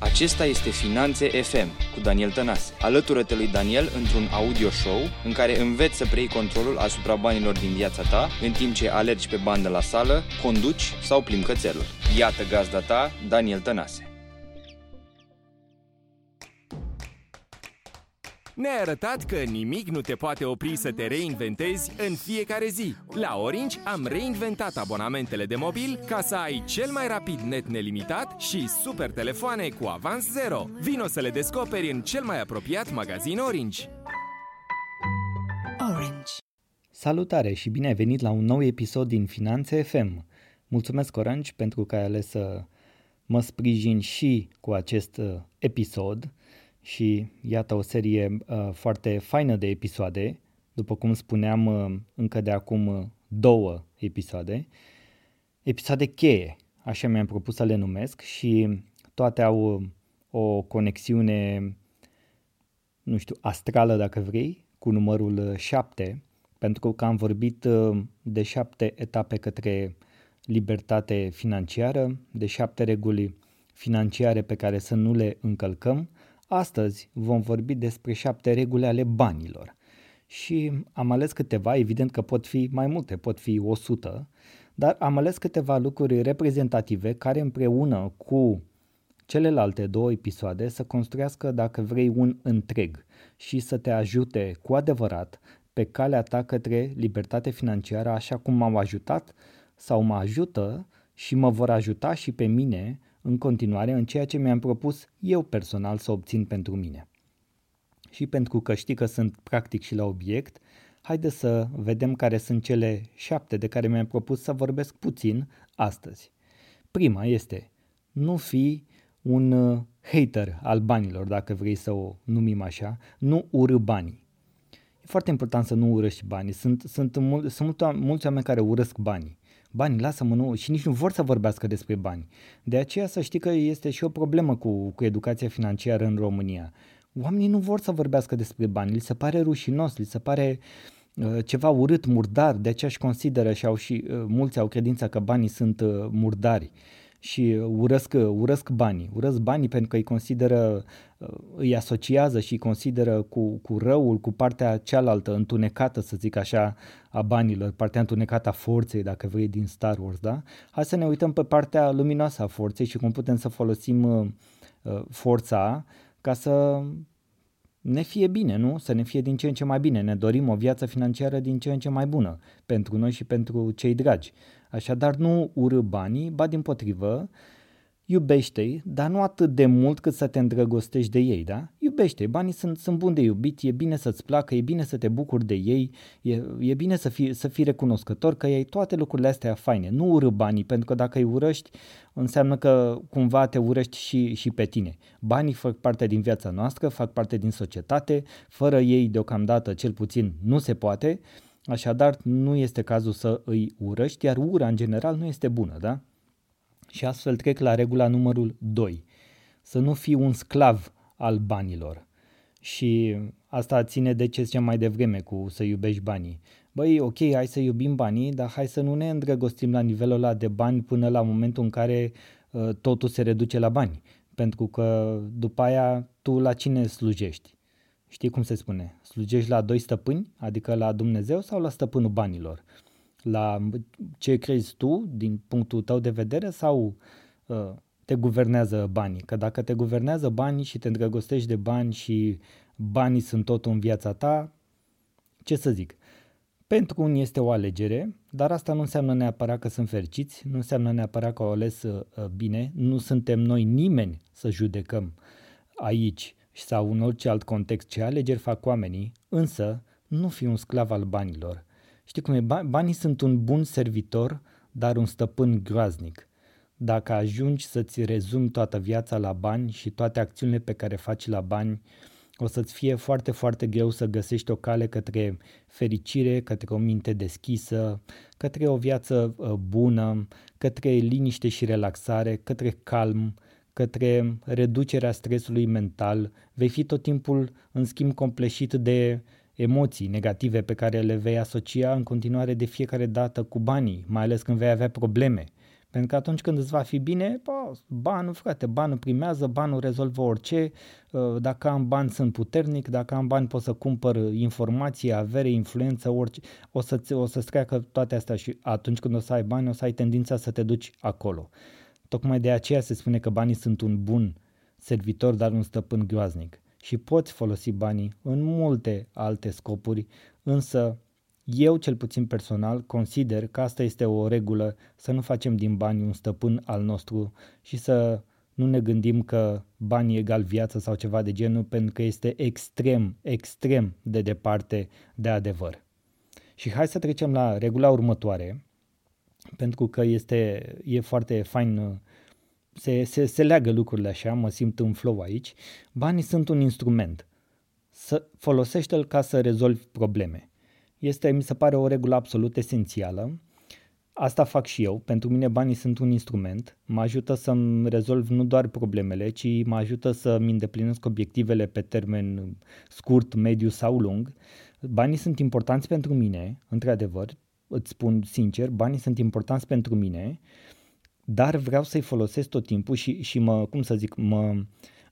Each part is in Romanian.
Acesta este Finanțe FM cu Daniel Tănase. Alătură-te lui Daniel într-un audio show în care înveți să preiei controlul asupra banilor din viața ta în timp ce alergi pe bandă la sală, conduci sau plimbi cățelul. Iată gazda ta, Daniel Tănase. Ne-ai arătat că nimic nu te poate opri să te reinventezi în fiecare zi. La Orange am reinventat abonamentele de mobil ca să ai cel mai rapid net nelimitat și super telefoane cu avans zero. Vino să le descoperi în cel mai apropiat magazin Orange. Orange. Salutare și bine ai venit la un nou episod din Finanțe FM. Mulțumesc Orange pentru că ai ales să mă sprijin și cu acest uh, episod și iată o serie uh, foarte faină de episoade, după cum spuneam uh, încă de acum uh, două episoade, episoade cheie, așa mi-am propus să le numesc și toate au uh, o conexiune, nu știu, astrală dacă vrei, cu numărul 7, uh, pentru că am vorbit uh, de șapte etape către libertate financiară, de șapte reguli financiare pe care să nu le încălcăm Astăzi vom vorbi despre șapte reguli ale banilor. Și am ales câteva, evident că pot fi mai multe, pot fi 100, dar am ales câteva lucruri reprezentative care împreună cu celelalte două episoade să construiască, dacă vrei, un întreg și să te ajute cu adevărat pe calea ta către libertate financiară, așa cum m-au ajutat sau mă ajută și mă vor ajuta și pe mine în continuare în ceea ce mi-am propus eu personal să obțin pentru mine. Și pentru că știi că sunt practic și la obiect, haide să vedem care sunt cele șapte de care mi-am propus să vorbesc puțin astăzi. Prima este, nu fi un uh, hater al banilor, dacă vrei să o numim așa, nu urâ banii. E foarte important să nu urăști banii. Sunt, sunt, mul- sunt mulți oameni care urăsc banii bani, lasă-mă, nu, și nici nu vor să vorbească despre bani. De aceea să știi că este și o problemă cu, cu educația financiară în România. Oamenii nu vor să vorbească despre bani, li se pare rușinos, li se pare uh, ceva urât, murdar, de aceea își consideră și, au și uh, mulți au credința că banii sunt uh, murdari și urăsc, urăsc banii. Urăsc banii pentru că îi consideră, îi asociază și îi consideră cu, cu răul, cu partea cealaltă întunecată, să zic așa, a banilor, partea întunecată a forței, dacă vrei, din Star Wars, da? Hai să ne uităm pe partea luminoasă a forței și cum putem să folosim uh, uh forța ca să ne fie bine, nu? Să ne fie din ce în ce mai bine. Ne dorim o viață financiară din ce în ce mai bună pentru noi și pentru cei dragi. Așadar, nu urâ banii, ba din potrivă, iubește-i, dar nu atât de mult cât să te îndrăgostești de ei, da? Iubește-i, banii sunt, sunt buni de iubit, e bine să-ți placă, e bine să te bucuri de ei, e, e bine să fii, să fii recunoscător că ei toate lucrurile astea faine. Nu urâ banii, pentru că dacă îi urăști, înseamnă că cumva te urăști și, și pe tine. Banii fac parte din viața noastră, fac parte din societate, fără ei deocamdată cel puțin nu se poate, Așadar, nu este cazul să îi urăști, iar ura în general nu este bună, da? Și astfel trec la regula numărul 2. Să nu fii un sclav al banilor. Și asta ține de ce ziceam mai devreme cu să iubești banii. Băi, ok, hai să iubim banii, dar hai să nu ne îndrăgostim la nivelul ăla de bani până la momentul în care uh, totul se reduce la bani. Pentru că după aia tu la cine slujești? Știi cum se spune? Slujești la doi stăpâni, adică la Dumnezeu sau la stăpânul banilor? La ce crezi tu din punctul tău de vedere sau uh, te guvernează banii? Că dacă te guvernează banii și te îndrăgostești de bani și banii sunt tot în viața ta, ce să zic? Pentru unii este o alegere, dar asta nu înseamnă neapărat că sunt fericiți, nu înseamnă neapărat că au ales uh, bine, nu suntem noi nimeni să judecăm aici sau în orice alt context ce alegeri fac oamenii, însă nu fi un sclav al banilor. Știi cum e? Banii sunt un bun servitor, dar un stăpân groaznic. Dacă ajungi să-ți rezumi toată viața la bani și toate acțiunile pe care faci la bani, o să-ți fie foarte, foarte greu să găsești o cale către fericire, către o minte deschisă, către o viață uh, bună, către liniște și relaxare, către calm, către reducerea stresului mental, vei fi tot timpul în schimb compleșit de emoții negative pe care le vei asocia în continuare de fiecare dată cu banii, mai ales când vei avea probleme, Pentru că atunci când îți va fi bine, bă, banul, frate, banul primează, banul rezolvă orice, ă, dacă am bani sunt puternic, dacă am bani pot să cumpăr informație, avere, influență, orice, o, să o să-ți treacă toate astea și atunci când o să ai bani, o să ai tendința să te duci acolo. Tocmai de aceea se spune că banii sunt un bun servitor, dar un stăpân groaznic. Și poți folosi banii în multe alte scopuri, însă eu, cel puțin personal, consider că asta este o regulă să nu facem din bani un stăpân al nostru și să nu ne gândim că banii egal viață sau ceva de genul, pentru că este extrem, extrem de departe de adevăr. Și hai să trecem la regula următoare, pentru că este, e foarte fain, se, se, se leagă lucrurile așa, mă simt în flow aici. Banii sunt un instrument. Să folosește-l ca să rezolvi probleme. Este, mi se pare, o regulă absolut esențială. Asta fac și eu. Pentru mine banii sunt un instrument. Mă ajută să-mi rezolv nu doar problemele, ci mă ajută să-mi îndeplinesc obiectivele pe termen scurt, mediu sau lung. Banii sunt importanți pentru mine, într-adevăr, îți spun sincer, banii sunt importanți pentru mine, dar vreau să-i folosesc tot timpul și, și mă, cum să zic, mă, uh,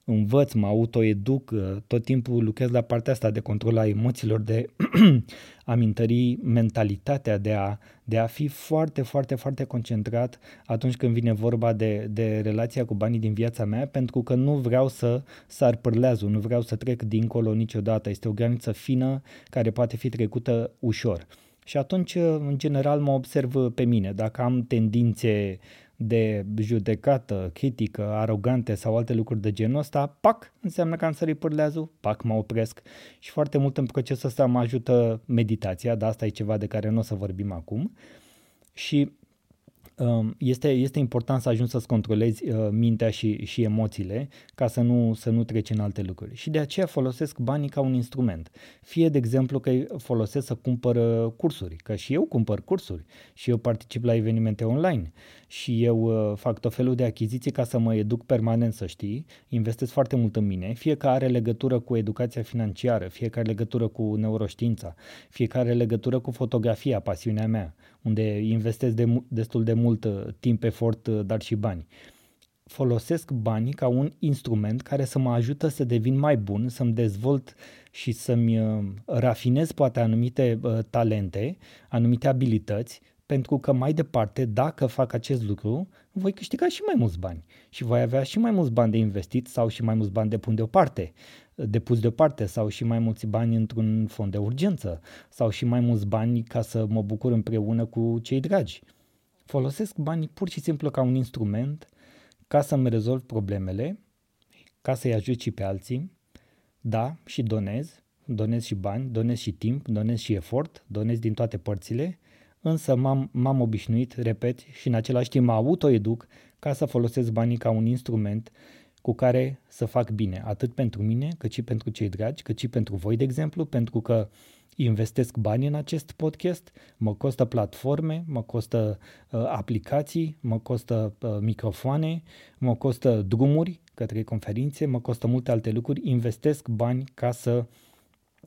învăț, mă autoeduc, uh, tot timpul lucrez la partea asta de control a emoțiilor, de a întări mentalitatea, de a, de a fi foarte, foarte, foarte concentrat atunci când vine vorba de, de relația cu banii din viața mea, pentru că nu vreau să sar pârleazul, nu vreau să trec dincolo niciodată. Este o graniță fină care poate fi trecută ușor. Și atunci, uh, în general, mă observ pe mine. Dacă am tendințe de judecată, critică, arogante sau alte lucruri de genul ăsta, pac, înseamnă că am sărit pârleazul, pac, mă opresc și foarte mult în procesul ăsta mă ajută meditația, dar asta e ceva de care nu o să vorbim acum și Um, este, este important să ajungi să-ți controlezi uh, mintea și, și emoțiile ca să nu, să nu treci în alte lucruri. Și de aceea folosesc banii ca un instrument. Fie, de exemplu, că îi folosesc să cumpăr uh, cursuri, că și eu cumpăr cursuri și eu particip la evenimente online și eu uh, fac tot felul de achiziții ca să mă educ permanent, să știi, investesc foarte mult în mine, fie că are legătură cu educația financiară, fie că are legătură cu neuroștiința, fie că are legătură cu fotografia, pasiunea mea unde investesc de, destul de mult uh, timp, efort, uh, dar și bani. Folosesc banii ca un instrument care să mă ajută să devin mai bun, să-mi dezvolt și să-mi uh, rafinez poate anumite talente, anumite abilități, pentru că mai departe, dacă fac acest lucru, voi câștiga și mai mulți bani și voi avea și mai mulți bani de investit sau și mai mulți bani de pun deoparte depus deoparte sau și mai mulți bani într-un fond de urgență sau și mai mulți bani ca să mă bucur împreună cu cei dragi. Folosesc banii pur și simplu ca un instrument ca să-mi rezolv problemele, ca să-i ajut și pe alții, da, și donez, donez și bani, donez și timp, donez și efort, donez din toate părțile, însă m-am, m-am obișnuit, repet, și în același timp mă autoeduc ca să folosesc banii ca un instrument cu care să fac bine, atât pentru mine, cât și pentru cei dragi, cât și pentru voi, de exemplu, pentru că investesc bani în acest podcast, mă costă platforme, mă costă uh, aplicații, mă costă uh, microfoane, mă costă drumuri către conferințe, mă costă multe alte lucruri, investesc bani ca să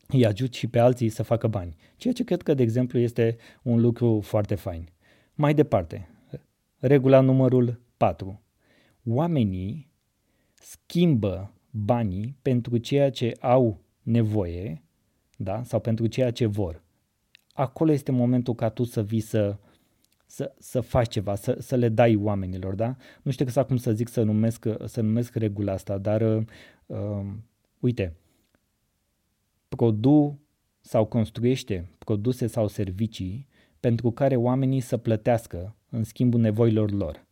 îi ajut și pe alții să facă bani. Ceea ce cred că, de exemplu, este un lucru foarte fain. Mai departe, regula numărul 4. Oamenii schimbă banii pentru ceea ce au nevoie da? sau pentru ceea ce vor. Acolo este momentul ca tu să vii să, să, să faci ceva, să, să le dai oamenilor. Da? Nu știu exact cum să zic să numesc, să numesc regula asta, dar uh, uite, produ sau construiește produse sau servicii pentru care oamenii să plătească în schimbul nevoilor lor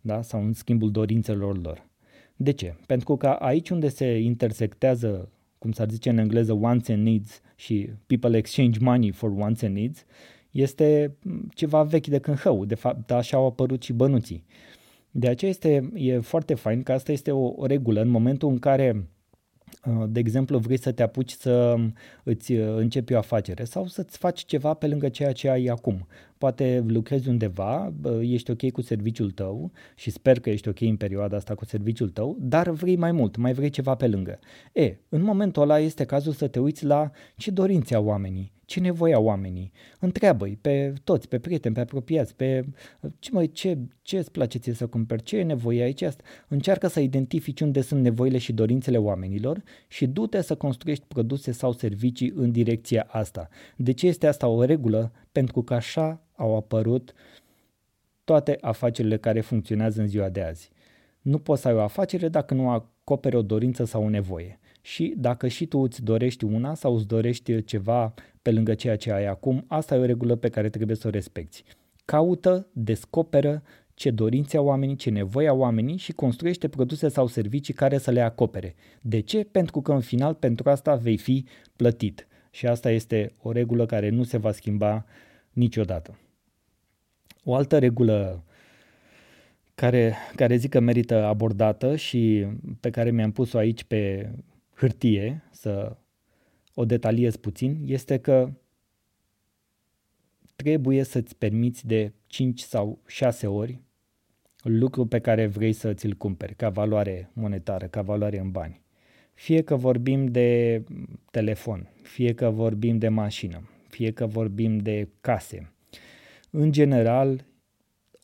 da? sau în schimbul dorințelor lor. De ce? Pentru că aici unde se intersectează, cum s-ar zice în engleză, wants and needs și people exchange money for wants and needs, este ceva vechi de când hău. De fapt, așa au apărut și bănuții. De aceea este, e foarte fain că asta este o, o regulă în momentul în care Uh, de exemplu, vrei să te apuci să îți uh, începi o afacere sau să-ți faci ceva pe lângă ceea ce ai acum. Poate lucrezi undeva, ești ok cu serviciul tău și sper că ești ok în perioada asta cu serviciul tău, dar vrei mai mult, mai vrei ceva pe lângă. E, în momentul ăla este cazul să te uiți la ce dorințe au oamenii, ce nevoie au oamenii. Întreabă-i pe toți, pe prieteni, pe apropiați, pe ce, mai ce, ce îți place ție să cumperi, ce e nevoie aici. Asta. Încearcă să identifici unde sunt nevoile și dorințele oamenilor și du-te să construiești produse sau servicii în direcția asta. De ce este asta o regulă? Pentru că așa au apărut toate afacerile care funcționează în ziua de azi. Nu poți să ai o afacere dacă nu acoperi o dorință sau o nevoie. Și dacă și tu îți dorești una sau îți dorești ceva pe lângă ceea ce ai acum, asta e o regulă pe care trebuie să o respecti. Caută, descoperă ce dorințe au oamenii, ce nevoie au oamenii și construiește produse sau servicii care să le acopere. De ce? Pentru că în final pentru asta vei fi plătit. Și asta este o regulă care nu se va schimba niciodată. O altă regulă care, care zic că merită abordată și pe care mi-am pus-o aici pe hârtie să o detaliez puțin este că trebuie să-ți permiți de 5 sau 6 ori lucru pe care vrei să ți-l cumperi ca valoare monetară, ca valoare în bani. Fie că vorbim de telefon, fie că vorbim de mașină, fie că vorbim de case. În general,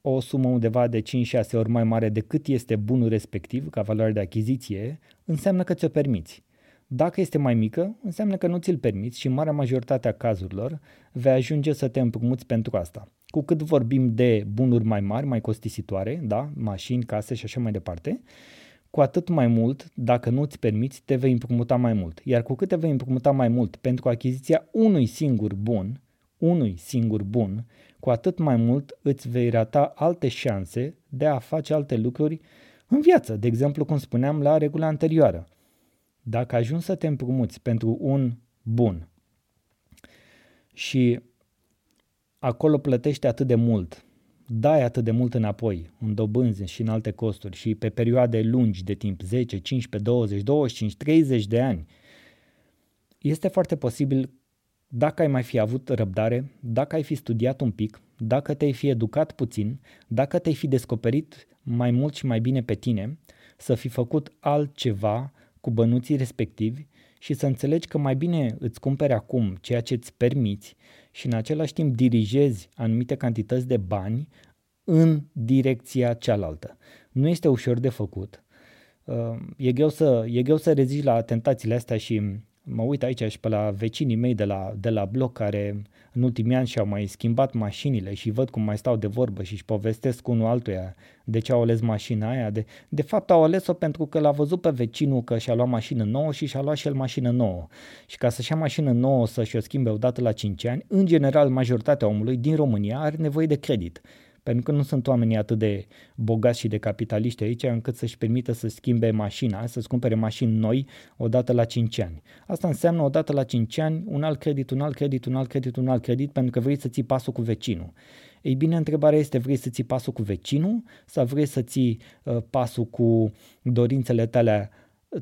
o sumă undeva de 5-6 ori mai mare decât este bunul respectiv, ca valoare de achiziție, înseamnă că ți-o permiți. Dacă este mai mică, înseamnă că nu ți-l permiți și în marea majoritate a cazurilor vei ajunge să te împrumuți pentru asta. Cu cât vorbim de bunuri mai mari, mai costisitoare, da? mașini, case și așa mai departe, cu atât mai mult, dacă nu ți permiți, te vei împrumuta mai mult. Iar cu cât te vei împrumuta mai mult pentru achiziția unui singur bun, unui singur bun, cu atât mai mult îți vei rata alte șanse de a face alte lucruri în viață. De exemplu, cum spuneam la regula anterioară. Dacă ajungi să te împrumuți pentru un bun și acolo plătești atât de mult, dai atât de mult înapoi, în dobânzi și în alte costuri și pe perioade lungi de timp, 10, 15, 20, 25, 30 de ani, este foarte posibil dacă ai mai fi avut răbdare, dacă ai fi studiat un pic, dacă te-ai fi educat puțin, dacă te-ai fi descoperit mai mult și mai bine pe tine, să fi făcut altceva cu bănuții respectivi și să înțelegi că mai bine îți cumperi acum ceea ce îți permiți și în același timp dirigezi anumite cantități de bani în direcția cealaltă. Nu este ușor de făcut. Uh, e greu să, e greu să rezici la tentațiile astea și mă uit aici și pe la vecinii mei de la, de la bloc care în ultimii ani și-au mai schimbat mașinile și văd cum mai stau de vorbă și își povestesc unul altuia de ce au ales mașina aia. De, de fapt au ales-o pentru că l-a văzut pe vecinul că și-a luat mașină nouă și și-a luat și el mașină nouă. Și ca să-și ia mașină nouă să și-o schimbe odată la 5 ani, în general majoritatea omului din România are nevoie de credit pentru că nu sunt oamenii atât de bogați și de capitaliști aici încât să-și permită să schimbe mașina, să-ți cumpere mașini noi odată la 5 ani. Asta înseamnă odată la 5 ani un alt credit, un alt credit, un alt credit, un alt credit, pentru că vrei să ții pasul cu vecinul. Ei bine, întrebarea este, vrei să ții pasul cu vecinul sau vrei să ții uh, pasul cu dorințele tale,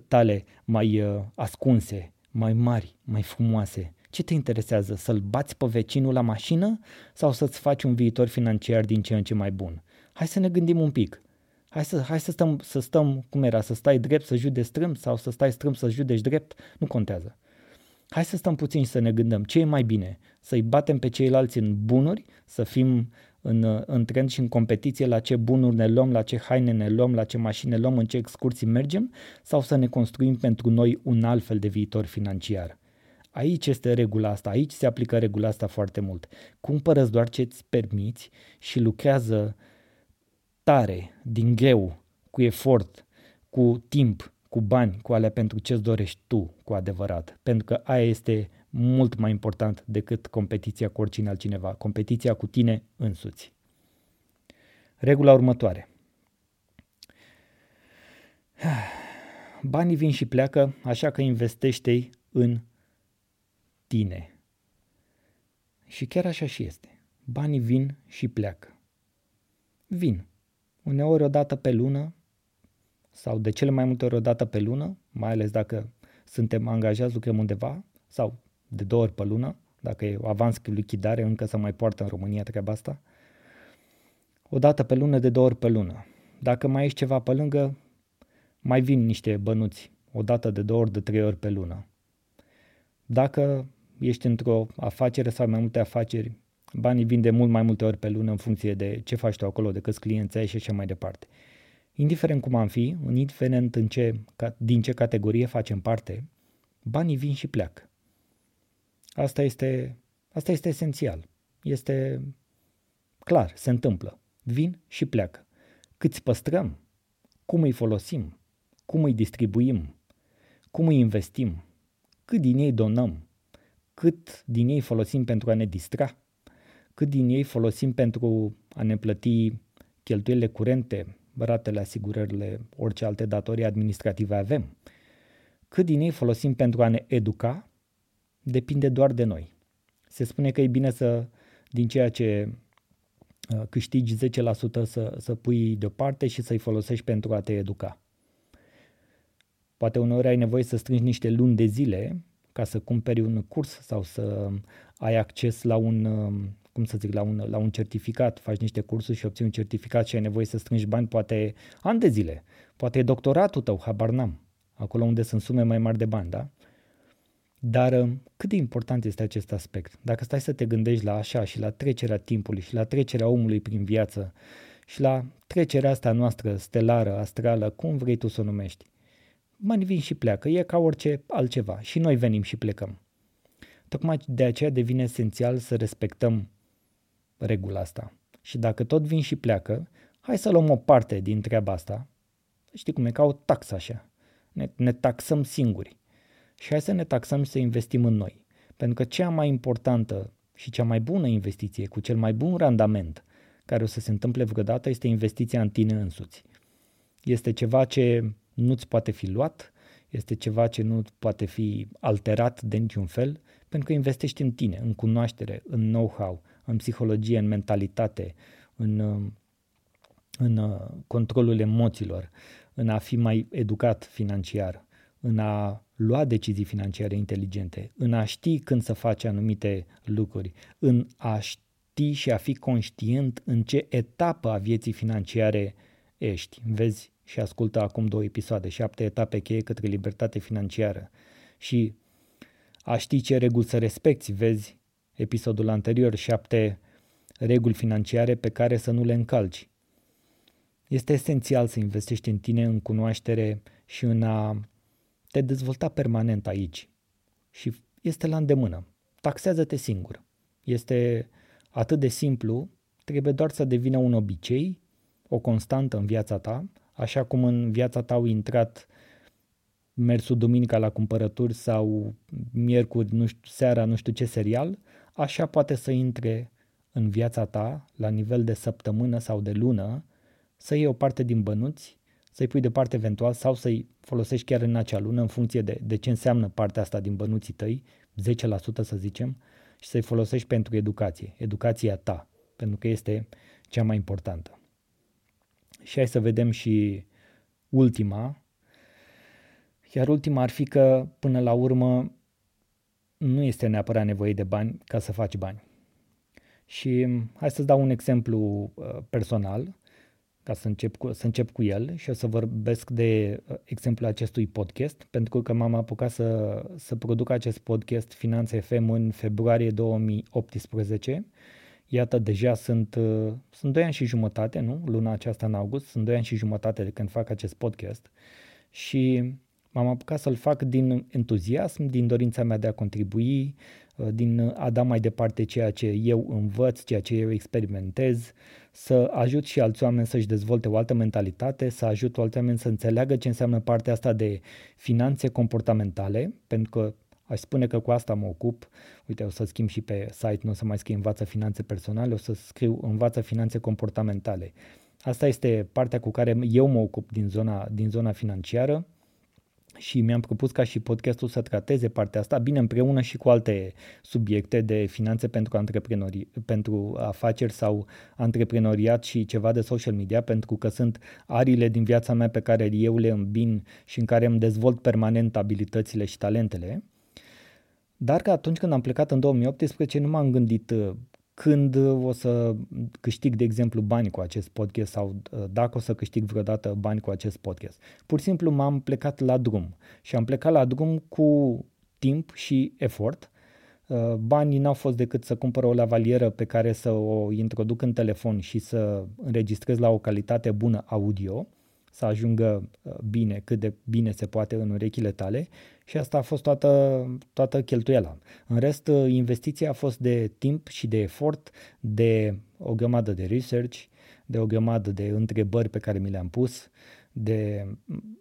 tale mai uh, ascunse, mai mari, mai frumoase, ce te interesează? Să-l bați pe vecinul la mașină sau să-ți faci un viitor financiar din ce în ce mai bun? Hai să ne gândim un pic. Hai să, hai să, stăm, să stăm, cum era, să stai drept să judeci strâmb sau să stai strâmb să judeci drept, nu contează. Hai să stăm puțin și să ne gândim ce e mai bine, să-i batem pe ceilalți în bunuri, să fim în, în trend și în competiție la ce bunuri ne luăm, la ce haine ne luăm, la ce mașini ne luăm, în ce excursii mergem, sau să ne construim pentru noi un alt fel de viitor financiar. Aici este regula asta, aici se aplică regula asta foarte mult. Cumpără doar ce îți permiți și lucrează tare, din greu, cu efort, cu timp, cu bani, cu alea pentru ce îți dorești tu cu adevărat. Pentru că aia este mult mai important decât competiția cu oricine altcineva, competiția cu tine însuți. Regula următoare. Banii vin și pleacă, așa că investește-i în tine. Și chiar așa și este. Banii vin și pleacă. Vin. Uneori o dată pe lună sau de cele mai multe ori o dată pe lună, mai ales dacă suntem angajați, lucrăm undeva, sau de două ori pe lună, dacă e avans cu lichidare, încă se mai poartă în România treaba asta. O dată pe lună, de două ori pe lună. Dacă mai ești ceva pe lângă, mai vin niște bănuți, o dată de două ori, de trei ori pe lună. Dacă ești într-o afacere sau mai multe afaceri, banii vin de mult mai multe ori pe lună în funcție de ce faci tu acolo, de câți clienți ai și așa mai departe. Indiferent cum am fi, indiferent în ce, din ce categorie facem parte, banii vin și pleacă. Asta este, asta este esențial. Este clar, se întâmplă. Vin și pleacă. Câți păstrăm? Cum îi folosim? Cum îi distribuim? Cum îi investim? Cât din ei donăm? Cât din ei folosim pentru a ne distra? Cât din ei folosim pentru a ne plăti cheltuielile curente, ratele, asigurările, orice alte datorii administrative avem? Cât din ei folosim pentru a ne educa? Depinde doar de noi. Se spune că e bine să, din ceea ce uh, câștigi 10% să, să pui deoparte și să-i folosești pentru a te educa. Poate uneori ai nevoie să strângi niște luni de zile ca să cumperi un curs sau să ai acces la un, um, cum să zic, la un, la un certificat, faci niște cursuri și obții un certificat și ai nevoie să strângi bani poate ani de zile. Poate e doctoratul tău, habar n-am, acolo unde sunt sume mai mari de bani, da? Dar um, cât de important este acest aspect? Dacă stai să te gândești la așa și la trecerea timpului și la trecerea omului prin viață și la trecerea asta noastră stelară, astrală, cum vrei tu să o numești, banii vin și pleacă, e ca orice altceva și noi venim și plecăm. Tocmai de aceea devine esențial să respectăm regula asta. Și dacă tot vin și pleacă, hai să luăm o parte din treaba asta. Știi cum e, ca o taxă așa. Ne, ne taxăm singuri. Și hai să ne taxăm și să investim în noi. Pentru că cea mai importantă și cea mai bună investiție, cu cel mai bun randament care o să se întâmple vreodată, este investiția în tine însuți. Este ceva ce nu-ți poate fi luat, este ceva ce nu poate fi alterat de niciun fel, pentru că investești în tine, în cunoaștere, în know-how, în psihologie, în mentalitate, în, în controlul emoțiilor, în a fi mai educat financiar, în a lua decizii financiare inteligente, în a ști când să faci anumite lucruri, în a ști și a fi conștient în ce etapă a vieții financiare ești. Vezi, și ascultă acum două episoade, șapte etape cheie către libertate financiară și a ști ce reguli să respecti, vezi episodul anterior, șapte reguli financiare pe care să nu le încalci. Este esențial să investești în tine, în cunoaștere și în a te dezvolta permanent aici. Și este la îndemână. Taxează-te singur. Este atât de simplu, trebuie doar să devină un obicei, o constantă în viața ta, așa cum în viața ta au intrat mersul duminica la cumpărături sau miercuri, nu știu, seara, nu știu ce serial, așa poate să intre în viața ta, la nivel de săptămână sau de lună, să iei o parte din bănuți, să-i pui deoparte eventual sau să-i folosești chiar în acea lună în funcție de, de ce înseamnă partea asta din bănuții tăi, 10% să zicem, și să-i folosești pentru educație, educația ta, pentru că este cea mai importantă. Și hai să vedem și ultima. Iar ultima ar fi că, până la urmă, nu este neapărat nevoie de bani ca să faci bani. Și hai să-ți dau un exemplu uh, personal, ca să încep, cu, să încep cu el și o să vorbesc de uh, exemplul acestui podcast, pentru că m-am apucat să, să produc acest podcast Finanțe FM în februarie 2018 Iată, deja sunt, uh, sunt 2 ani și jumătate, nu? Luna aceasta în august, sunt 2 ani și jumătate de când fac acest podcast și m-am apucat să-l fac din entuziasm, din dorința mea de a contribui, uh, din a da mai departe ceea ce eu învăț, ceea ce eu experimentez, să ajut și alți oameni să-și dezvolte o altă mentalitate, să ajut alți oameni să înțeleagă ce înseamnă partea asta de finanțe comportamentale, pentru că Aș spune că cu asta mă ocup. Uite, o să schimb și pe site, nu o să mai scriu învață finanțe personale, o să scriu învață finanțe comportamentale. Asta este partea cu care eu mă ocup din zona, din zona financiară și mi-am propus ca și podcastul să trateze partea asta, bine împreună și cu alte subiecte de finanțe pentru antreprenori, pentru afaceri sau antreprenoriat și ceva de social media, pentru că sunt arile din viața mea pe care eu le îmbin și în care îmi dezvolt permanent abilitățile și talentele. Dar că atunci când am plecat în 2018 nu m-am gândit uh, când o să câștig, de exemplu, bani cu acest podcast sau uh, dacă o să câștig vreodată bani cu acest podcast. Pur și simplu m-am plecat la drum și am plecat la drum cu timp și efort Uh, banii n-au fost decât să cumpăr o lavalieră pe care să o introduc în telefon și să înregistrez la o calitate bună audio, să ajungă uh, bine, cât de bine se poate în urechile tale și asta a fost toată, toată cheltuiala. În rest, uh, investiția a fost de timp și de efort, de o grămadă de research, de o grămadă de întrebări pe care mi le-am pus, de,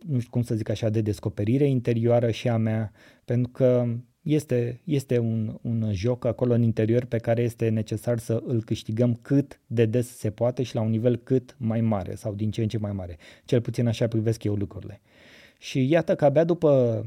nu știu cum să zic așa, de descoperire interioară și a mea, pentru că este, este un, un joc acolo în interior pe care este necesar să îl câștigăm cât de des se poate și la un nivel cât mai mare sau din ce în ce mai mare. Cel puțin așa privesc eu lucrurile. Și iată că abia după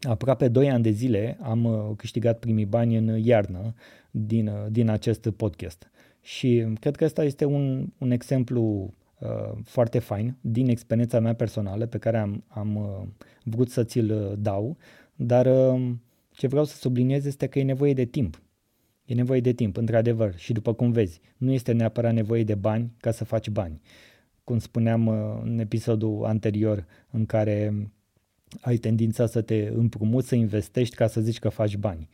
aproape 2 ani de zile am uh, câștigat primii bani în iarnă din, uh, din acest podcast. Și cred că ăsta este un, un exemplu uh, foarte fain din experiența mea personală pe care am, am uh, vrut să ți-l uh, dau, dar uh, ce vreau să subliniez este că e nevoie de timp. E nevoie de timp, într-adevăr, și după cum vezi, nu este neapărat nevoie de bani ca să faci bani. Cum spuneam uh, în episodul anterior în care ai tendința să te împrumuți, să investești ca să zici că faci bani.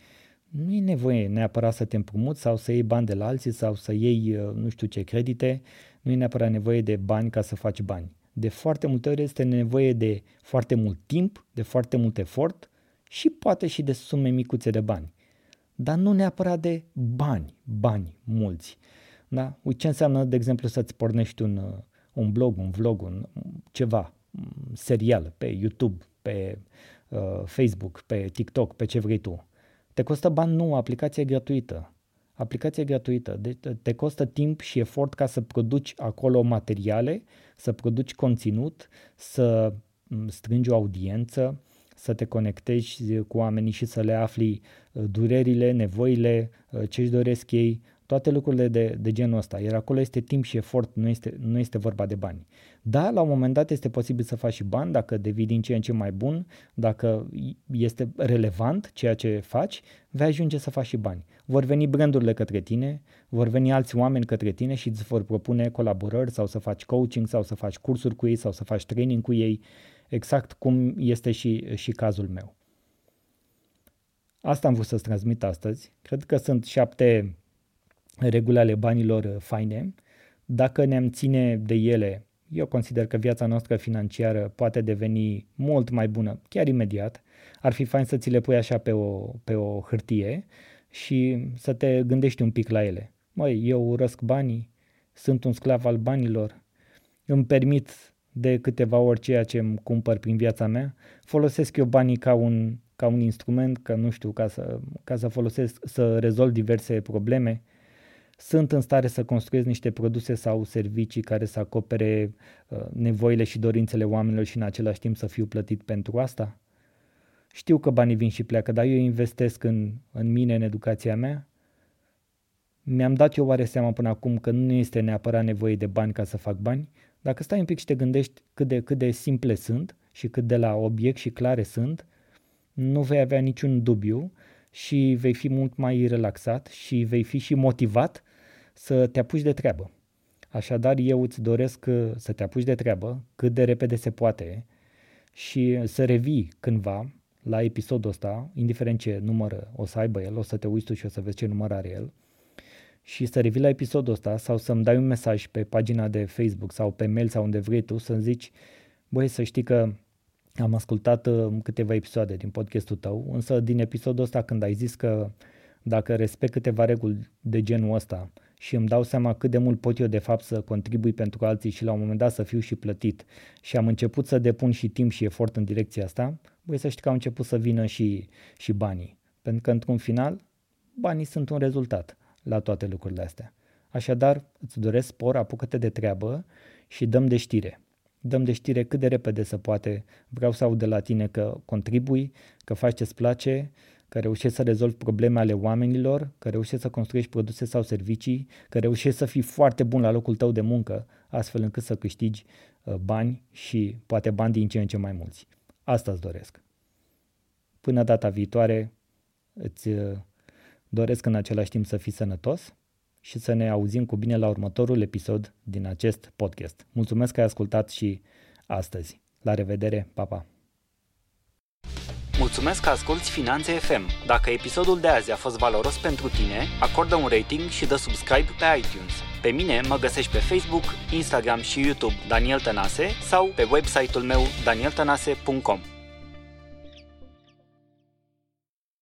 Nu e nevoie neapărat să te împrumuți sau să iei bani de la alții sau să iei uh, nu știu ce credite. Nu e neapărat nevoie de bani ca să faci bani. De foarte multe ori este nevoie de foarte mult timp, de foarte mult efort și poate și de sume micuțe de bani. Dar nu neapărat de bani, bani mulți. Da? Uite ce înseamnă, de exemplu, să-ți pornești un, uh, un blog, un vlog, un ceva, un serial pe YouTube, pe uh, Facebook, pe TikTok, pe ce vrei tu. Te costă bani? Nu, aplicația e gratuită. Aplicația e gratuită, deci te costă timp și efort ca să produci acolo materiale, să produci conținut, să mm, strângi o audiență, să te conectezi cu oamenii și să le afli uh, durerile, nevoile, uh, ce își doresc ei, toate lucrurile de, de genul ăsta. Iar acolo este timp și efort, nu este, nu este vorba de bani. Da, la un moment dat este posibil să faci și bani dacă devii din ce în ce mai bun, dacă este relevant ceea ce faci, vei ajunge să faci și bani. Vor veni brandurile către tine, vor veni alți oameni către tine și îți vor propune colaborări sau să faci coaching sau să faci cursuri cu ei sau să faci training cu ei exact cum este și, și cazul meu. Asta am vrut să-ți transmit astăzi. Cred că sunt șapte reguli ale banilor faine. Dacă ne-am ține de ele, eu consider că viața noastră financiară poate deveni mult mai bună, chiar imediat. Ar fi fain să ți le pui așa pe o, pe o hârtie și să te gândești un pic la ele. Măi, eu urăsc banii, sunt un sclav al banilor, îmi permit de câteva ori ceea ce îmi cumpăr prin viața mea, folosesc eu banii ca un, ca un instrument, că nu știu, ca să, ca să folosesc, să rezolv diverse probleme, sunt în stare să construiesc niște produse sau servicii care să acopere uh, nevoile și dorințele oamenilor și în același timp să fiu plătit pentru asta? Știu că banii vin și pleacă, dar eu investesc în, în mine, în educația mea. Mi-am dat eu oare seama până acum că nu este neapărat nevoie de bani ca să fac bani, dacă stai un pic și te gândești cât de, cât de simple sunt și cât de la obiect și clare sunt, nu vei avea niciun dubiu și vei fi mult mai relaxat și vei fi și motivat să te apuci de treabă. Așadar, eu îți doresc uh, să te apuci de treabă cât de repede se poate și să revii cândva la episodul ăsta, indiferent ce număr o să aibă el, o să te uiți tu și o să vezi ce număr are el, și să revii la episodul ăsta sau să-mi dai un mesaj pe pagina de Facebook sau pe mail sau unde vrei tu să-mi zici, băi, să știi că am ascultat uh, câteva episoade din podcastul tău, însă din episodul ăsta când ai zis că dacă respect câteva reguli de genul ăsta și îmi dau seama cât de mult pot eu de fapt să contribui pentru alții și la un moment dat să fiu și plătit și am început să depun și timp și efort în direcția asta, voi să știi că au început să vină și, și banii. Pentru că într-un final, banii sunt un rezultat la toate lucrurile astea. Așadar, îți doresc spor, apucă-te de treabă și dăm de știre. Dăm de știre cât de repede se poate. Vreau să aud de la tine că contribui, că faci ce-ți place, că reușești să rezolvi probleme ale oamenilor, că reușești să construiești produse sau servicii, că reușești să fii foarte bun la locul tău de muncă, astfel încât să câștigi uh, bani și poate bani din ce în ce mai mulți. Asta îți doresc. Până data viitoare, îți uh, Doresc în același timp să fii sănătos și să ne auzim cu bine la următorul episod din acest podcast. Mulțumesc că ai ascultat și astăzi. La revedere, pa, pa! Mulțumesc că asculti Finanțe FM. Dacă episodul de azi a fost valoros pentru tine, acordă un rating și dă subscribe pe iTunes. Pe mine mă găsești pe Facebook, Instagram și YouTube Daniel Tănase sau pe website-ul meu danieltănase.com.